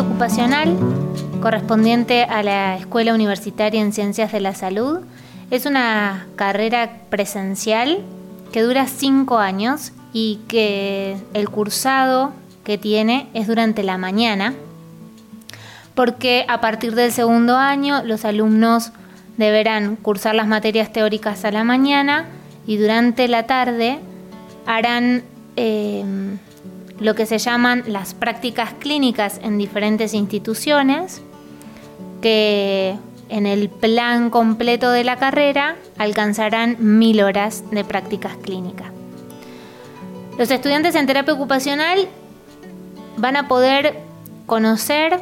ocupacional, correspondiente a la Escuela Universitaria en Ciencias de la Salud, es una carrera presencial que dura cinco años y que el cursado que tiene es durante la mañana, porque a partir del segundo año los alumnos deberán cursar las materias teóricas a la mañana y durante la tarde harán eh, lo que se llaman las prácticas clínicas en diferentes instituciones, que en el plan completo de la carrera alcanzarán mil horas de prácticas clínicas. Los estudiantes en terapia ocupacional van a poder conocer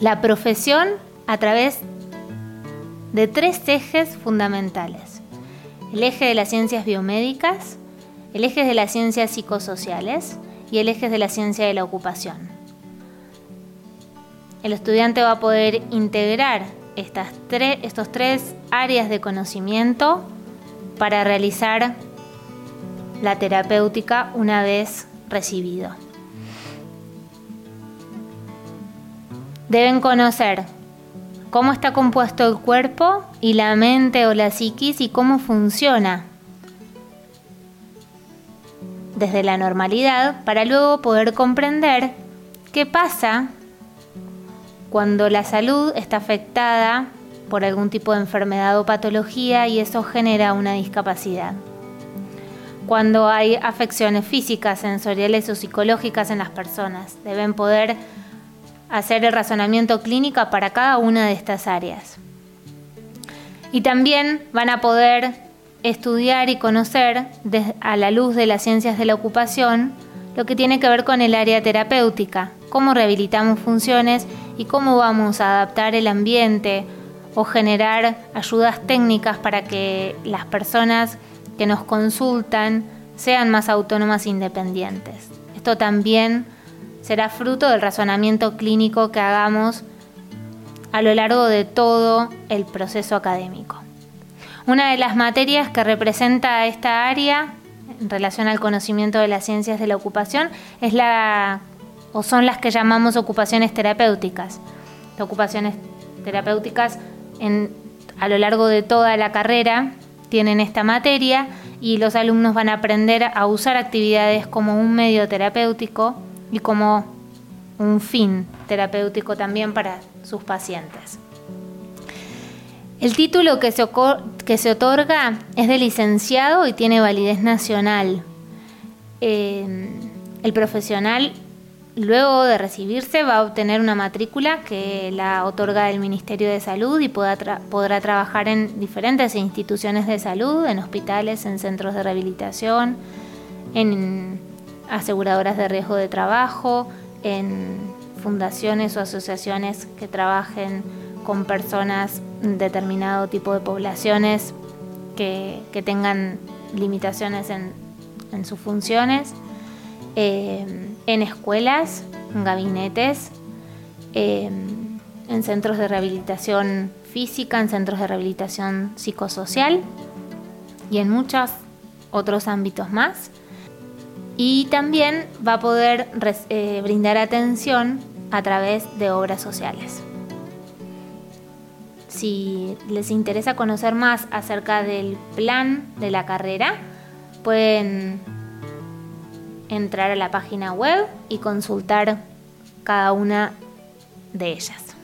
la profesión a través de tres ejes fundamentales. El eje de las ciencias biomédicas, el eje de las ciencias psicosociales y el eje de la ciencia de la ocupación. El estudiante va a poder integrar estas tres, estos tres áreas de conocimiento para realizar la terapéutica una vez recibido. Deben conocer cómo está compuesto el cuerpo y la mente o la psiquis y cómo funciona desde la normalidad para luego poder comprender qué pasa cuando la salud está afectada por algún tipo de enfermedad o patología y eso genera una discapacidad. Cuando hay afecciones físicas, sensoriales o psicológicas en las personas, deben poder hacer el razonamiento clínico para cada una de estas áreas. Y también van a poder estudiar y conocer a la luz de las ciencias de la ocupación lo que tiene que ver con el área terapéutica, cómo rehabilitamos funciones y cómo vamos a adaptar el ambiente o generar ayudas técnicas para que las personas que nos consultan sean más autónomas e independientes. Esto también será fruto del razonamiento clínico que hagamos a lo largo de todo el proceso académico. Una de las materias que representa esta área en relación al conocimiento de las ciencias de la ocupación es la o son las que llamamos ocupaciones terapéuticas. Las ocupaciones terapéuticas a lo largo de toda la carrera tienen esta materia y los alumnos van a aprender a usar actividades como un medio terapéutico y como un fin terapéutico también para sus pacientes. El título que se, otorga es de licenciado y tiene validez nacional. Eh, el profesional, luego de recibirse, va a obtener una matrícula que la otorga el Ministerio de Salud y podrá trabajar en diferentes instituciones de salud, en hospitales, en centros de rehabilitación, en aseguradoras de riesgo de trabajo, en fundaciones o asociaciones que trabajen con personas determinado tipo de poblaciones que, tengan limitaciones en, sus funciones, eh, en escuelas, en gabinetes, eh, en centros de rehabilitación física, en centros de rehabilitación psicosocial y en muchos otros ámbitos más. Y también va a poder eh, brindar atención a través de obras sociales. Si les interesa conocer más acerca del plan de la carrera, pueden entrar a la página web y consultar cada una de ellas.